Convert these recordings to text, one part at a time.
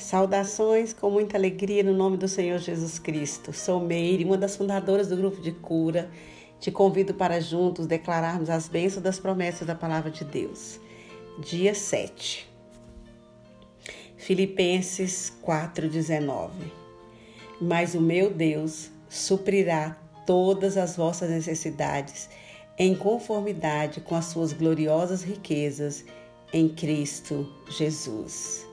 Saudações com muita alegria no nome do Senhor Jesus Cristo. Sou Meire, uma das fundadoras do grupo de cura. Te convido para juntos declararmos as bênçãos das promessas da palavra de Deus. Dia 7. Filipenses 4:19. Mas o meu Deus suprirá todas as vossas necessidades em conformidade com as suas gloriosas riquezas em Cristo Jesus.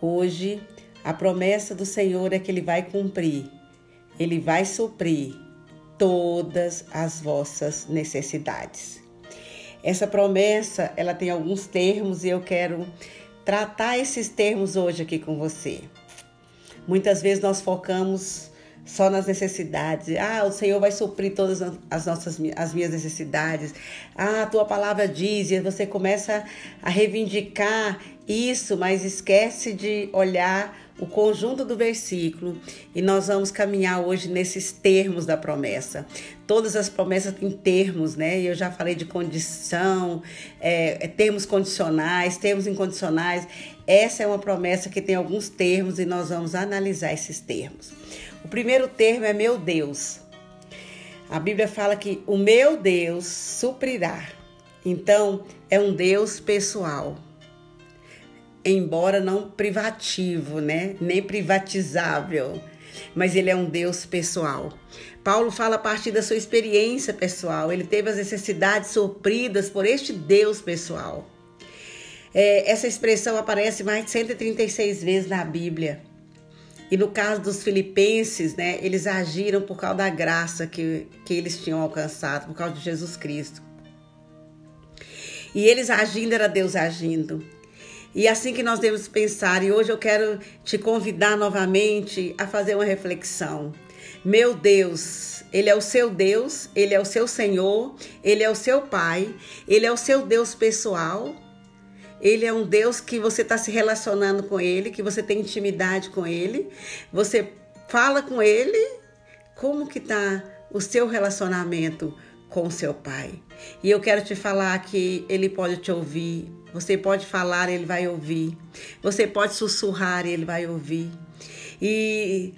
Hoje, a promessa do Senhor é que Ele vai cumprir, Ele vai suprir todas as vossas necessidades. Essa promessa, ela tem alguns termos e eu quero tratar esses termos hoje aqui com você. Muitas vezes nós focamos só nas necessidades. Ah, o Senhor vai suprir todas as nossas as minhas necessidades. Ah, a tua palavra diz, e você começa a reivindicar isso, mas esquece de olhar o conjunto do versículo e nós vamos caminhar hoje nesses termos da promessa. Todas as promessas têm termos, né? Eu já falei de condição, é, é, termos condicionais, termos incondicionais. Essa é uma promessa que tem alguns termos e nós vamos analisar esses termos. O primeiro termo é meu Deus. A Bíblia fala que o meu Deus suprirá. Então, é um Deus pessoal embora não privativo, né? Nem privatizável, mas ele é um Deus pessoal. Paulo fala a partir da sua experiência pessoal. Ele teve as necessidades supridas por este Deus pessoal. É, essa expressão aparece mais de 136 vezes na Bíblia. E no caso dos filipenses, né, eles agiram por causa da graça que, que eles tinham alcançado, por causa de Jesus Cristo. E eles agindo era Deus agindo. E assim que nós devemos pensar, e hoje eu quero te convidar novamente a fazer uma reflexão. Meu Deus, Ele é o seu Deus, Ele é o seu Senhor, Ele é o seu Pai, Ele é o seu Deus pessoal. Ele é um Deus que você está se relacionando com Ele, que você tem intimidade com Ele, você fala com Ele. Como que está o seu relacionamento com seu Pai? E eu quero te falar que Ele pode te ouvir, você pode falar, ele vai ouvir. Você pode sussurrar, ele vai ouvir. E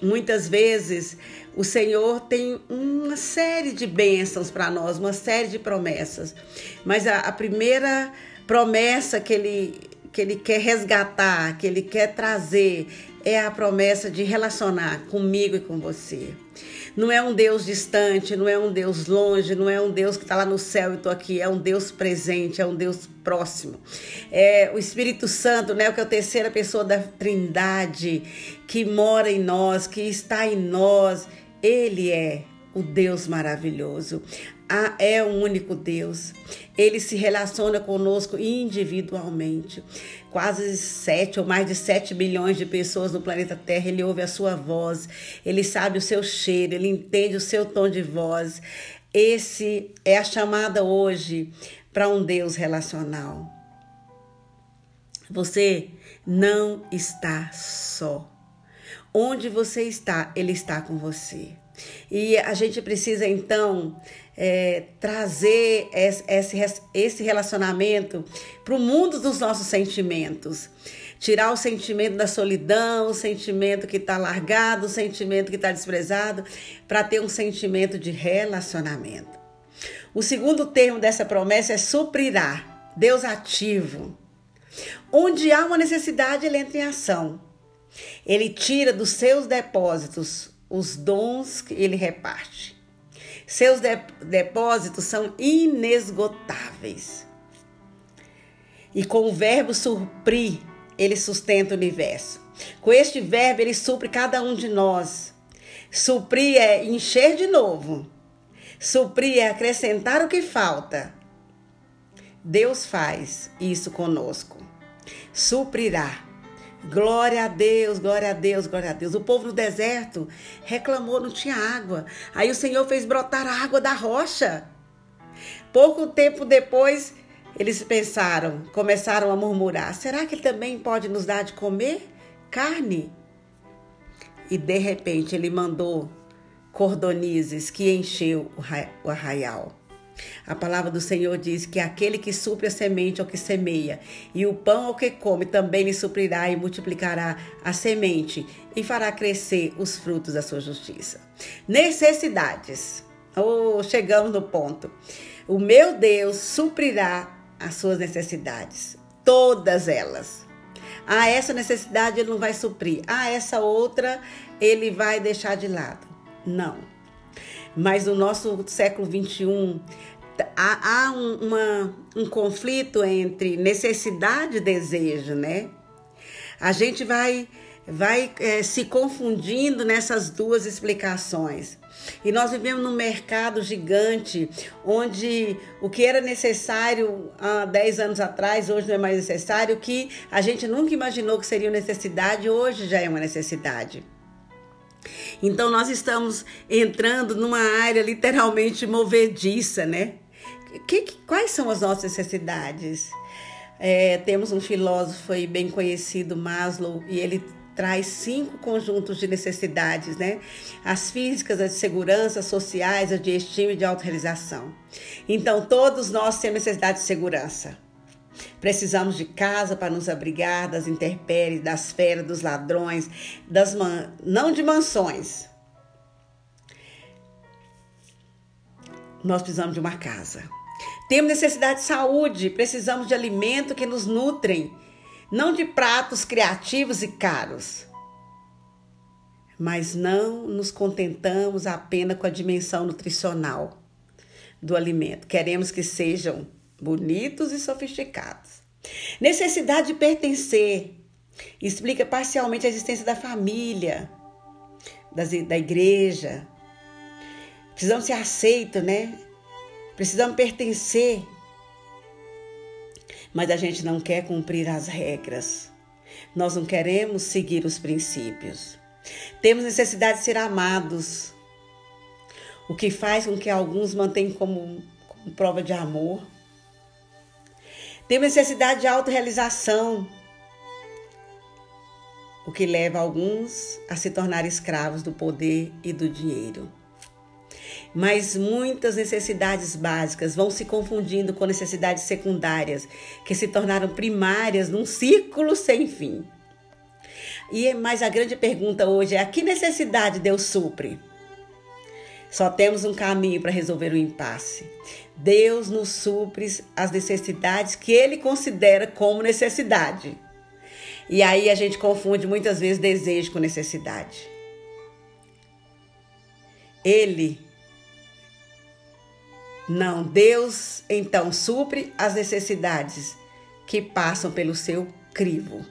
muitas vezes o Senhor tem uma série de bênçãos para nós, uma série de promessas. Mas a, a primeira promessa que ele, que ele quer resgatar, que ele quer trazer, é a promessa de relacionar comigo e com você. Não é um Deus distante, não é um Deus longe, não é um Deus que está lá no céu e estou aqui. É um Deus presente, é um Deus próximo. É o Espírito Santo, né, que é a terceira pessoa da Trindade, que mora em nós, que está em nós. Ele é o Deus maravilhoso. É um único Deus. Ele se relaciona conosco individualmente. Quase sete ou mais de sete bilhões de pessoas no planeta Terra, ele ouve a sua voz, ele sabe o seu cheiro, ele entende o seu tom de voz. Esse é a chamada hoje para um Deus relacional. Você não está só. Onde você está, ele está com você. E a gente precisa então é, trazer esse, esse relacionamento para o mundo dos nossos sentimentos. Tirar o sentimento da solidão, o sentimento que está largado, o sentimento que está desprezado, para ter um sentimento de relacionamento. O segundo termo dessa promessa é suprirá, Deus ativo. Onde há uma necessidade, ele entra em ação. Ele tira dos seus depósitos os dons que ele reparte. Seus depósitos são inesgotáveis. E com o verbo suprir, ele sustenta o universo. Com este verbo, ele supre cada um de nós. Suprir é encher de novo. Suprir é acrescentar o que falta. Deus faz isso conosco. Suprirá. Glória a Deus, glória a Deus, glória a Deus. O povo no deserto reclamou, não tinha água. Aí o Senhor fez brotar a água da rocha. Pouco tempo depois, eles pensaram, começaram a murmurar: será que ele também pode nos dar de comer carne? E de repente ele mandou cordonizes que encheu o arraial. A palavra do Senhor diz que aquele que supre a semente ao que semeia, e o pão ao que come, também lhe suprirá e multiplicará a semente e fará crescer os frutos da sua justiça. Necessidades. Oh, chegamos no ponto. O meu Deus suprirá as suas necessidades, todas elas. Ah, essa necessidade ele não vai suprir. Ah, essa outra ele vai deixar de lado. Não. Mas no nosso século 21, há, há um, uma, um conflito entre necessidade e desejo, né? A gente vai, vai é, se confundindo nessas duas explicações. E nós vivemos num mercado gigante, onde o que era necessário há 10 anos atrás, hoje não é mais necessário, que a gente nunca imaginou que seria necessidade, hoje já é uma necessidade. Então nós estamos entrando numa área literalmente movediça, né? Que, quais são as nossas necessidades? É, temos um filósofo aí bem conhecido, Maslow, e ele traz cinco conjuntos de necessidades, né? As físicas, as de segurança, as sociais, as de estima e de autorrealização. Então, todos nós temos necessidade de segurança. Precisamos de casa para nos abrigar das intempéries, das feras, dos ladrões, das man... não de mansões. Nós precisamos de uma casa. Temos necessidade de saúde, precisamos de alimento que nos nutrem, não de pratos criativos e caros. Mas não nos contentamos apenas com a dimensão nutricional do alimento. Queremos que sejam bonitos e sofisticados. Necessidade de pertencer explica parcialmente a existência da família, da igreja. Precisamos ser aceitos, né? Precisamos pertencer. Mas a gente não quer cumprir as regras. Nós não queremos seguir os princípios. Temos necessidade de ser amados, o que faz com que alguns mantenham como, como prova de amor. Temos necessidade de autorrealização, o que leva alguns a se tornar escravos do poder e do dinheiro mas muitas necessidades básicas vão se confundindo com necessidades secundárias, que se tornaram primárias num círculo sem fim. E mais a grande pergunta hoje é: a que necessidade Deus supre? Só temos um caminho para resolver o impasse. Deus nos supre as necessidades que Ele considera como necessidade. E aí a gente confunde muitas vezes desejo com necessidade. Ele não, Deus então supre as necessidades que passam pelo seu crivo.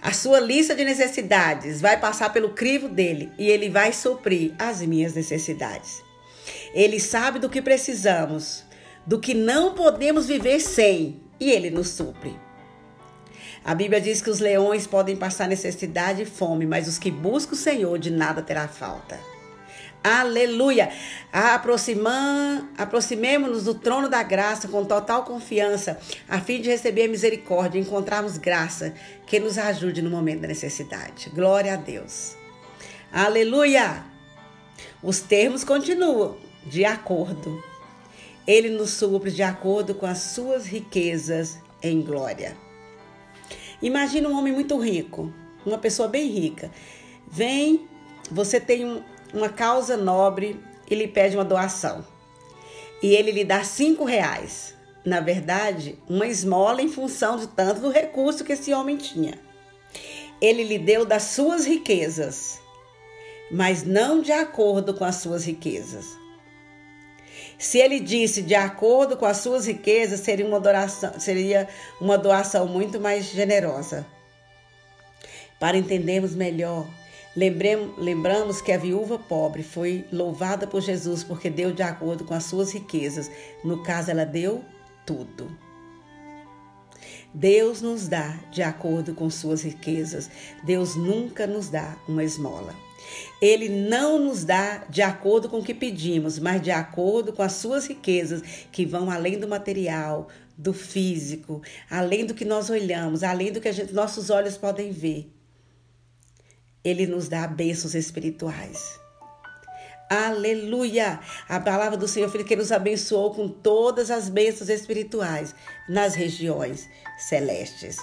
A sua lista de necessidades vai passar pelo crivo dele e ele vai suprir as minhas necessidades. Ele sabe do que precisamos, do que não podemos viver sem, e ele nos supre. A Bíblia diz que os leões podem passar necessidade e fome, mas os que buscam o Senhor de nada terá falta. Aleluia! Aproximemos-nos do trono da graça com total confiança, a fim de receber misericórdia e encontrarmos graça que nos ajude no momento da necessidade. Glória a Deus. Aleluia! Os termos continuam de acordo. Ele nos supre de acordo com as suas riquezas em glória. Imagina um homem muito rico, uma pessoa bem rica. Vem, você tem um, uma causa nobre e lhe pede uma doação. E ele lhe dá cinco reais. Na verdade, uma esmola em função de tanto do recurso que esse homem tinha. Ele lhe deu das suas riquezas, mas não de acordo com as suas riquezas. Se ele disse de acordo com as suas riquezas, seria uma doação, seria uma doação muito mais generosa. Para entendermos melhor lembramos que a viúva pobre foi louvada por Jesus porque deu de acordo com as suas riquezas. No caso, ela deu tudo. Deus nos dá de acordo com suas riquezas. Deus nunca nos dá uma esmola. Ele não nos dá de acordo com o que pedimos, mas de acordo com as suas riquezas, que vão além do material, do físico, além do que nós olhamos, além do que gente, nossos olhos podem ver. Ele nos dá bênçãos espirituais. Aleluia! A palavra do Senhor, filho, que nos abençoou com todas as bênçãos espirituais nas regiões celestes.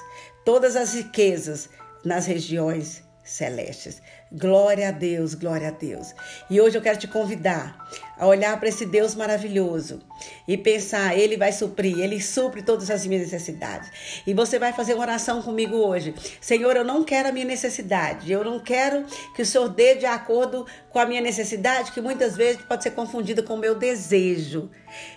Todas as riquezas nas regiões celestes. Glória a Deus, glória a Deus. E hoje eu quero te convidar a olhar para esse Deus maravilhoso e pensar, ele vai suprir, ele supre todas as minhas necessidades. E você vai fazer uma oração comigo hoje. Senhor, eu não quero a minha necessidade, eu não quero que o Senhor dê de acordo com a minha necessidade, que muitas vezes pode ser confundida com o meu desejo.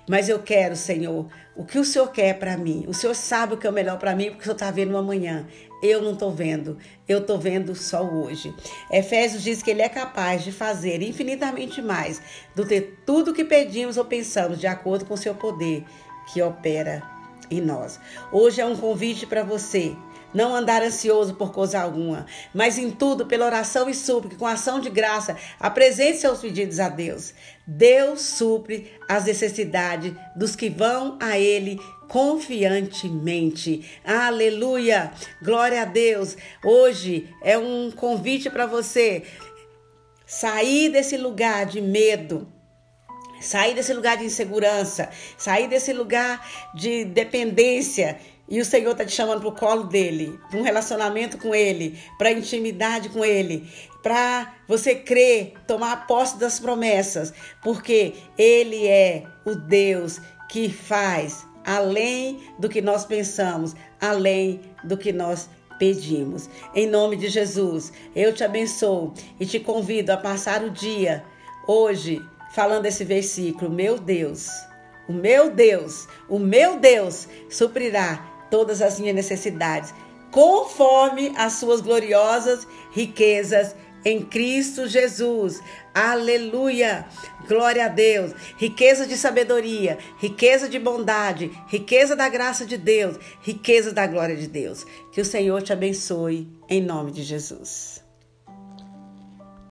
Mas eu quero, Senhor, o que o Senhor quer para mim. O Senhor sabe o que é o melhor para mim, porque o Senhor está vendo amanhã. Eu não estou vendo, eu estou vendo só hoje. Efésios diz que ele é capaz de fazer infinitamente mais do que tudo que pedimos ou pensamos, de acordo com o seu poder que opera em nós. Hoje é um convite para você não andar ansioso por coisa alguma, mas em tudo, pela oração e súplica, com ação de graça, apresente seus pedidos a Deus. Deus supre as necessidades dos que vão a Ele confiantemente. Aleluia! Glória a Deus! Hoje é um convite para você sair desse lugar de medo sair desse lugar de insegurança, sair desse lugar de dependência e o Senhor está te chamando para o colo dele, para um relacionamento com ele, para intimidade com ele, para você crer, tomar posse das promessas, porque ele é o Deus que faz além do que nós pensamos, além do que nós pedimos. Em nome de Jesus, eu te abençoo e te convido a passar o dia hoje falando esse versículo: Meu Deus, o meu Deus, o meu Deus suprirá todas as minhas necessidades, conforme as suas gloriosas riquezas em Cristo Jesus. Aleluia! Glória a Deus! Riqueza de sabedoria, riqueza de bondade, riqueza da graça de Deus, riqueza da glória de Deus. Que o Senhor te abençoe em nome de Jesus.